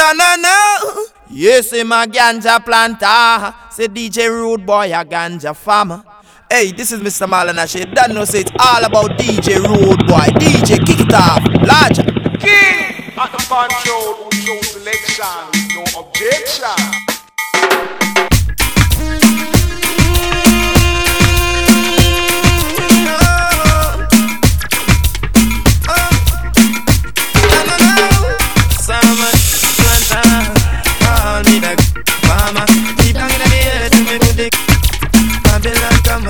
No, no, no. Yes, eh, I'm a ganja planter. Say DJ Rude Boy, a ganja farmer. Hey, this is Mr. Don't know say it's all about DJ Rude Boy. DJ, kick it off. Larger. King at the control, show selection, no objection.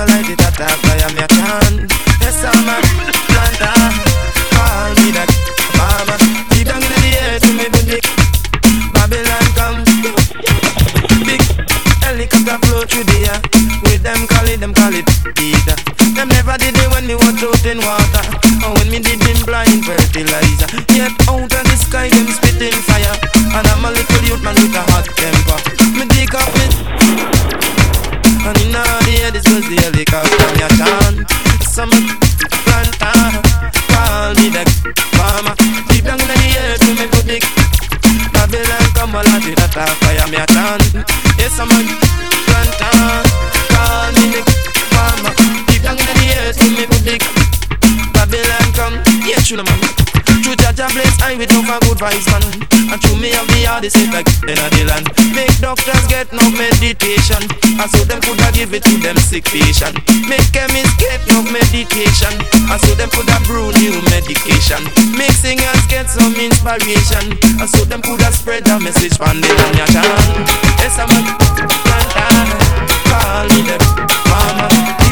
I like it at that man. And to me have the hardest effect in the land. Make doctors get no meditation. And so them coulda give it to them sick patient. Make chemists get no meditation And so them coulda brew new medication. Make singers get some inspiration. And so them coulda spread the message from the Yes I'm a Call me them mama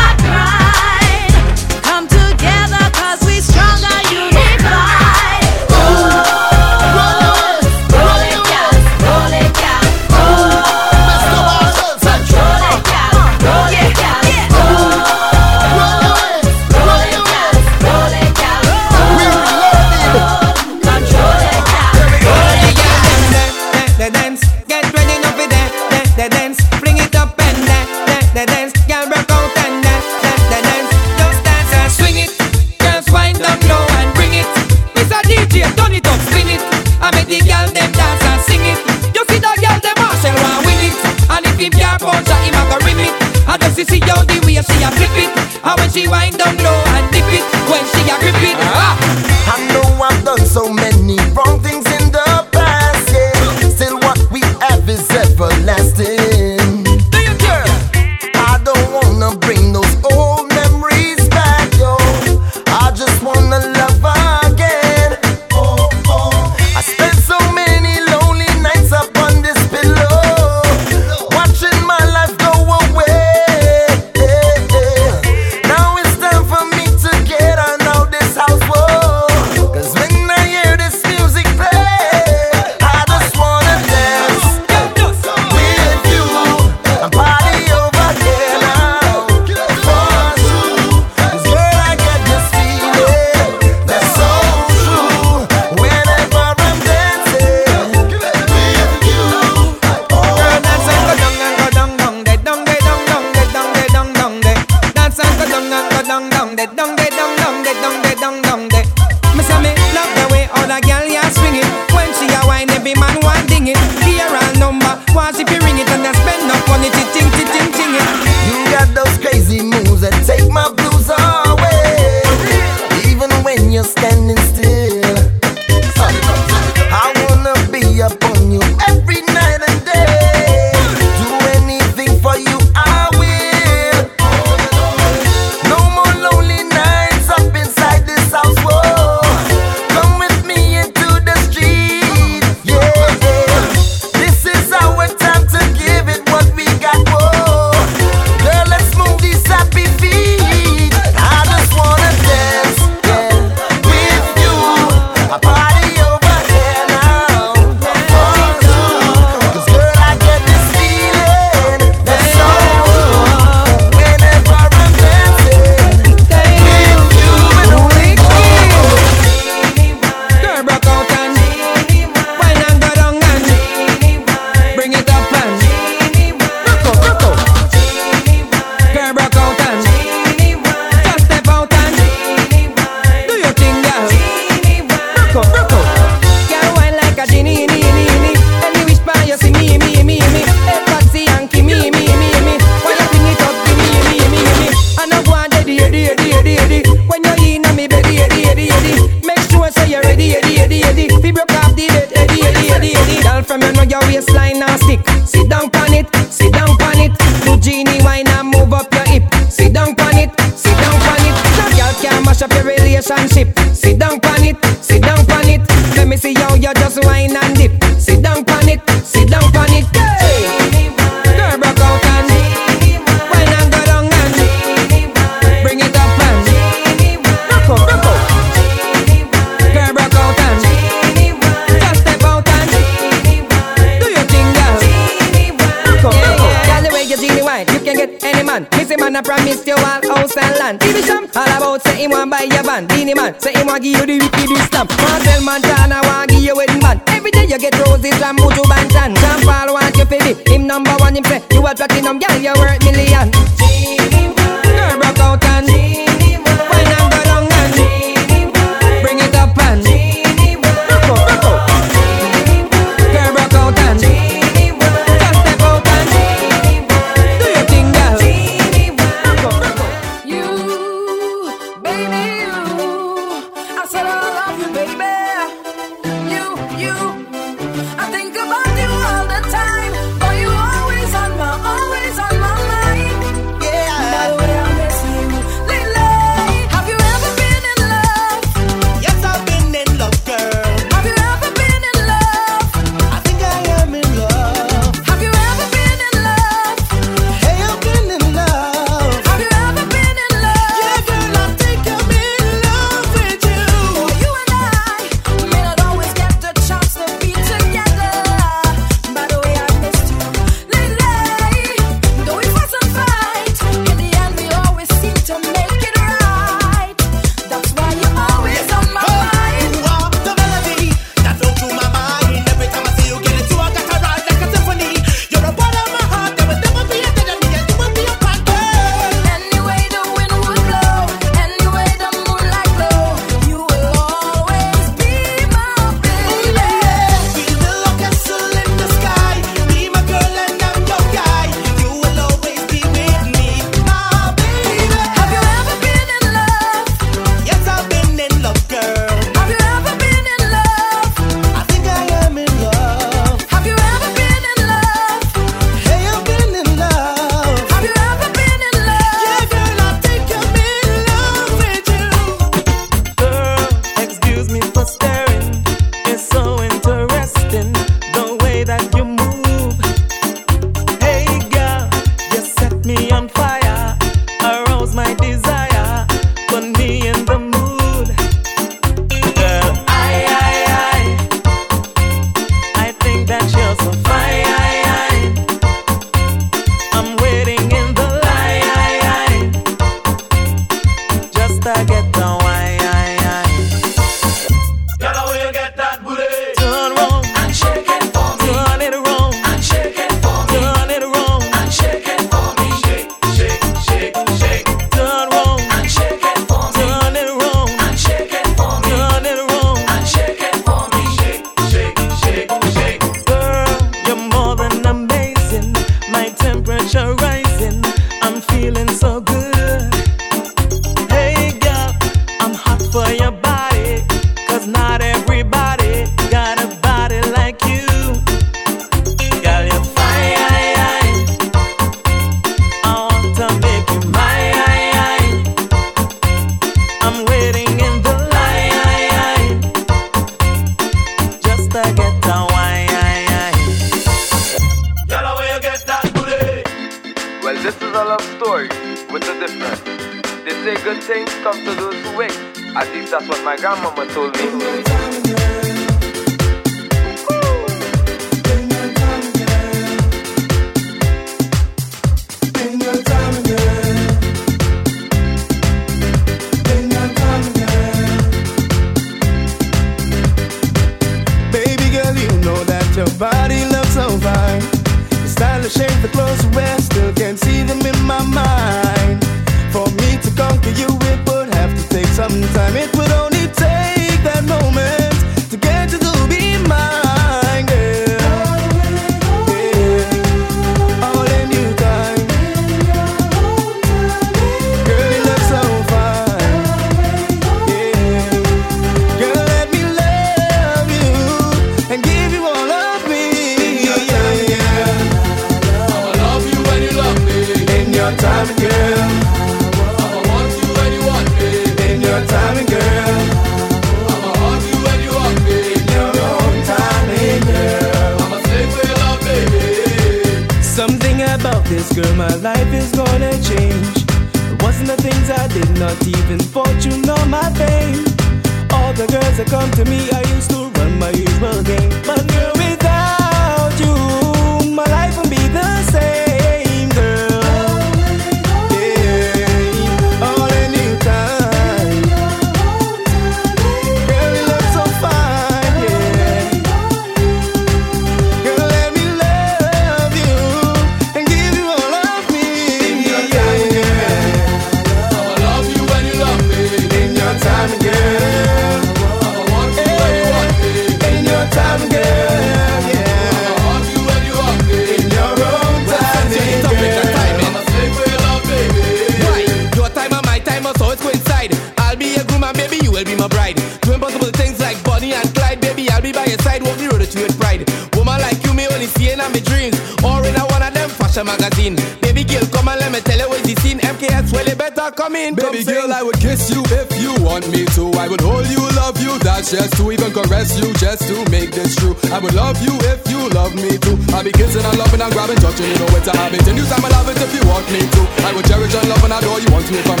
habit. And you time I love it if you want me to. I will cherish your love and adore you once me from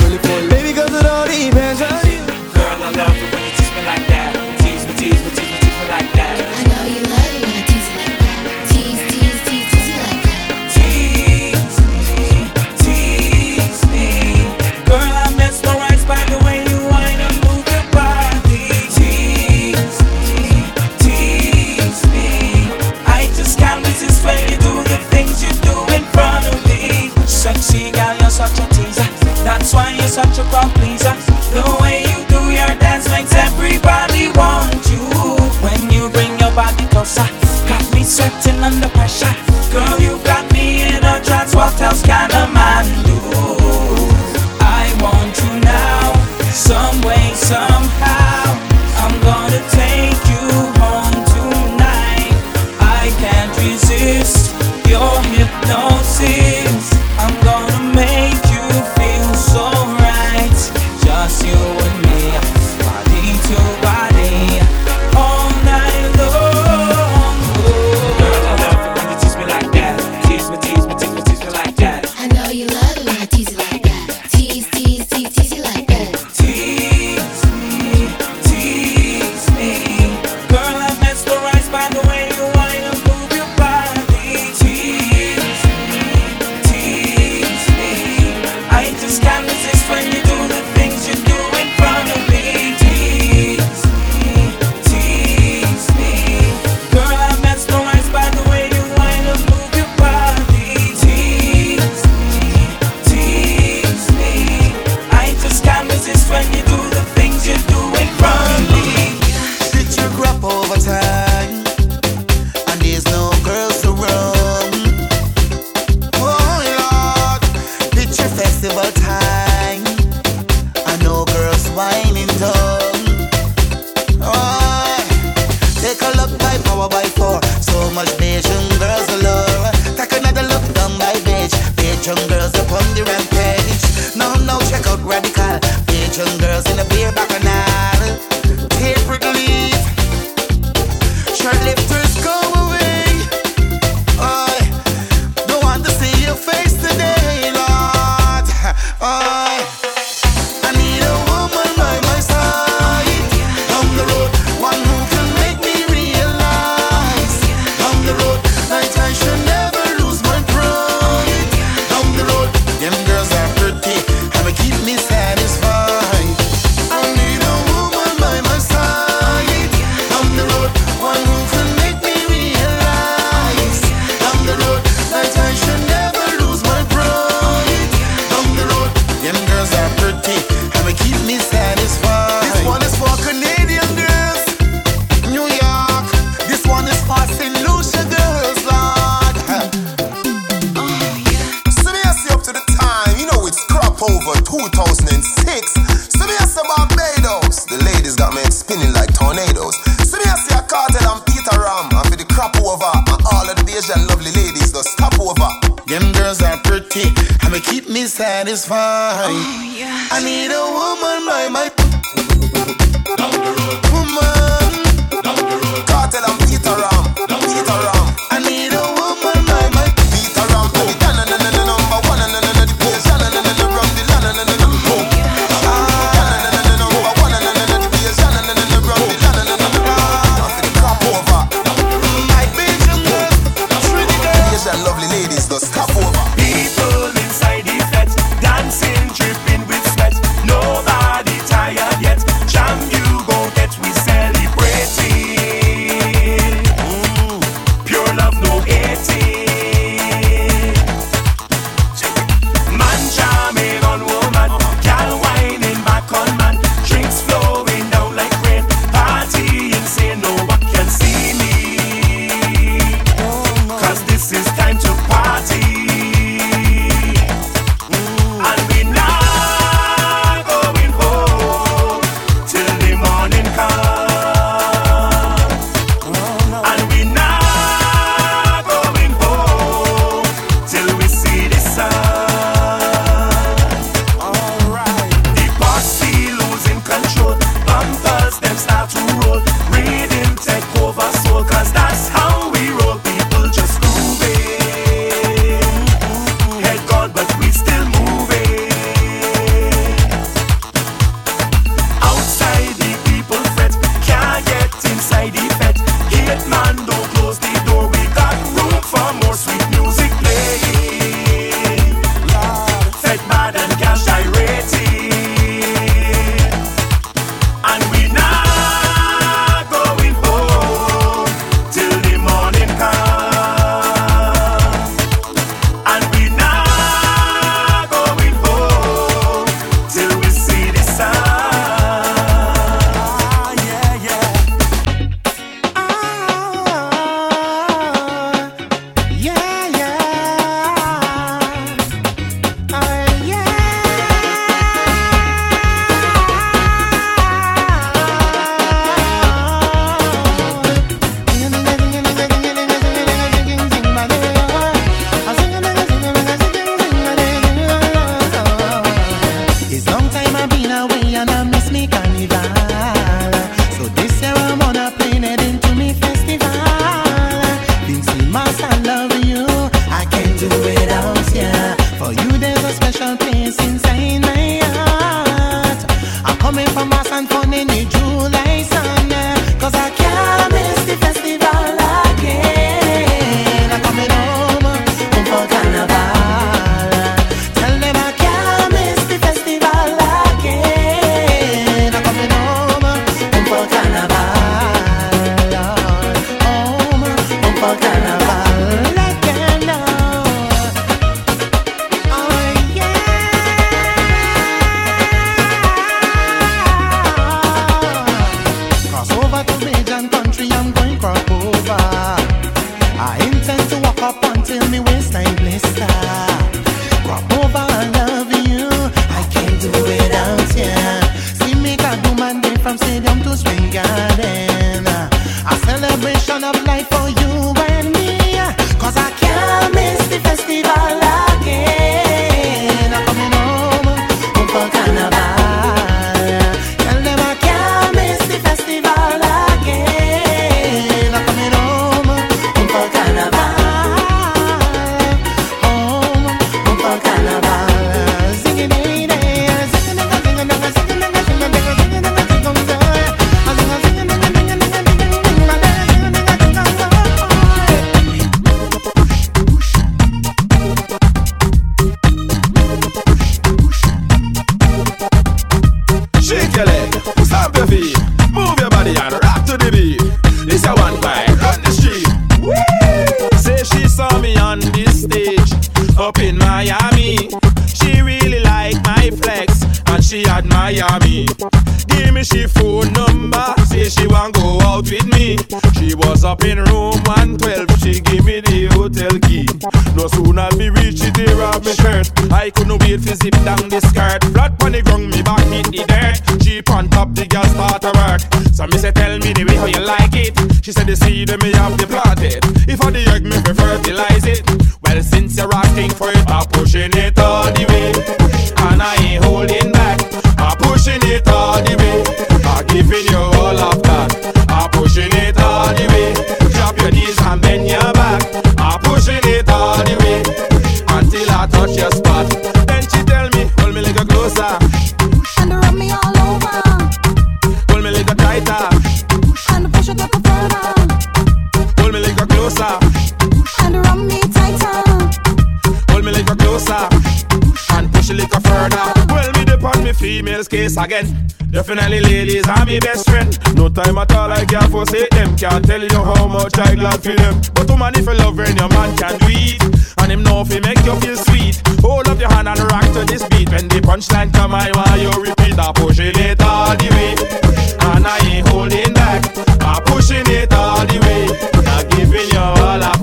couldn't wait to zip down the skirt. Flat on the ground, me back hit the dirt. Jeep on top, the girl start to work. So me say, tell me the way how you like it. She said, the seed me have the it. If I the egg, me fertilize it. Well, since you're asking for it, I'm pushing it. this case again. Definitely ladies are my best friend. No time at all, I can't forsake them. Can't tell you how much I glad for them. But woman, if you love her, your man can do it. And him know if he make you feel sweet. Hold up your hand and rock to this beat. When the punchline come, I want you repeat. I push it all the way. And I ain't holding back. I'm pushing it all the way. I'm giving you all I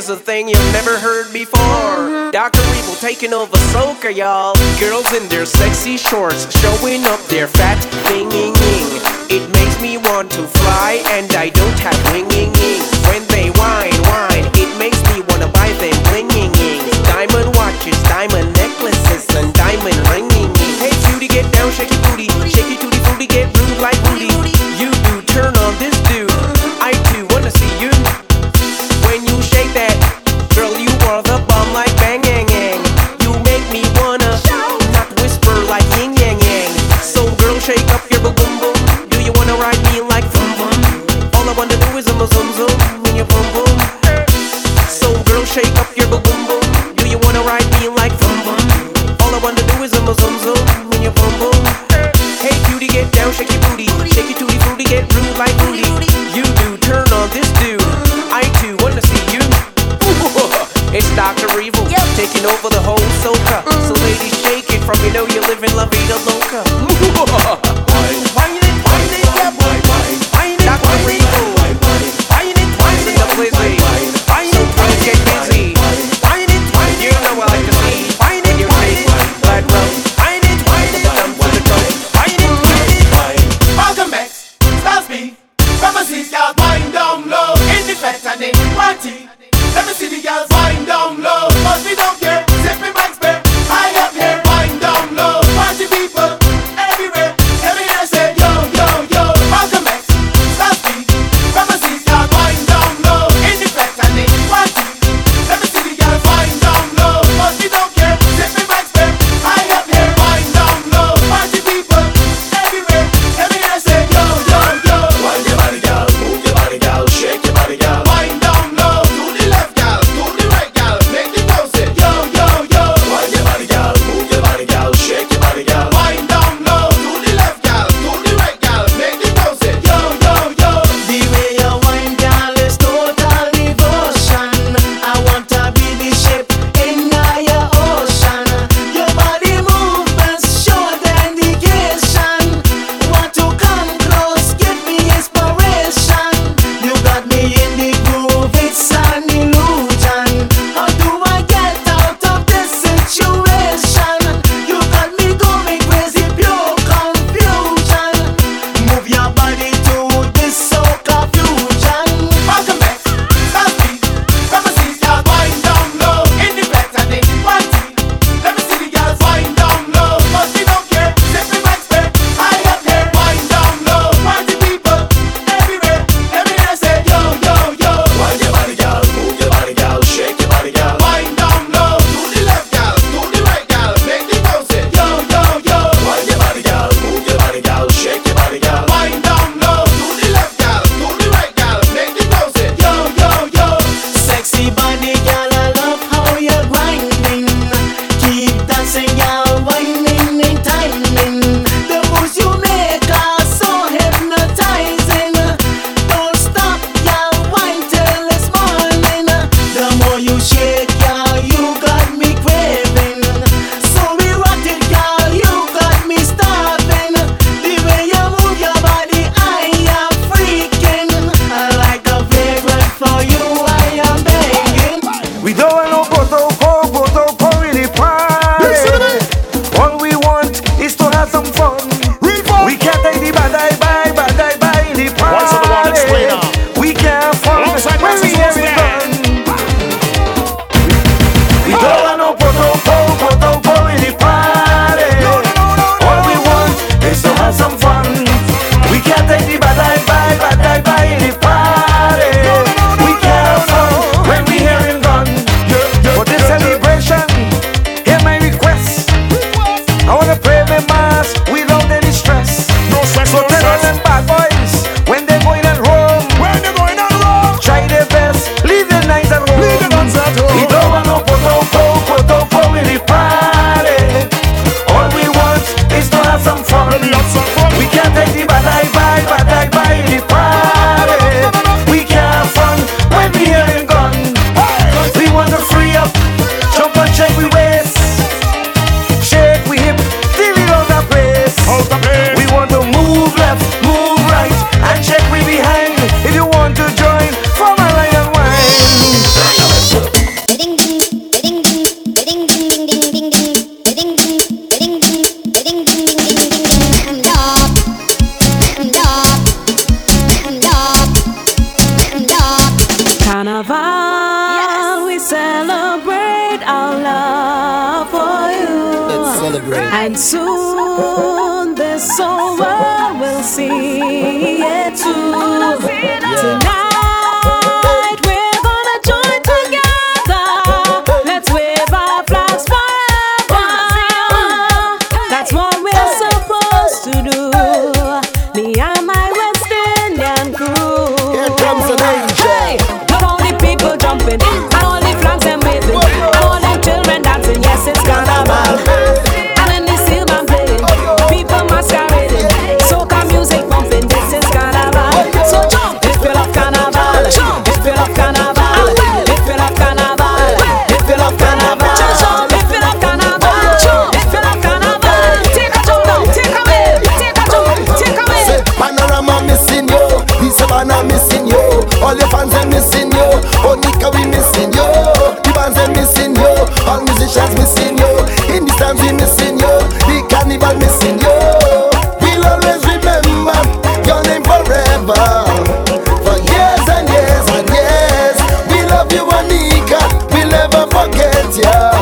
is a thing you've never heard before. Dr. Evil taking over Soca, y'all. Girls in their sexy shorts, showing up their fat. missing you. All your fans are missing you. Oh, Nika, we missing you. The bands are missing you. All musicians missing you. In these times, we missing you. The carnival missing you. We'll always remember your name forever. For years and years and years. We love you, Anika. We'll never forget you.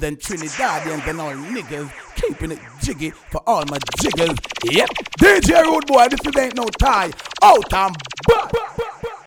And Trinidadians and all niggas. Keeping it jiggy for all my jiggers. Yep, DJ Rudeboy, this is ain't no tie. Out and.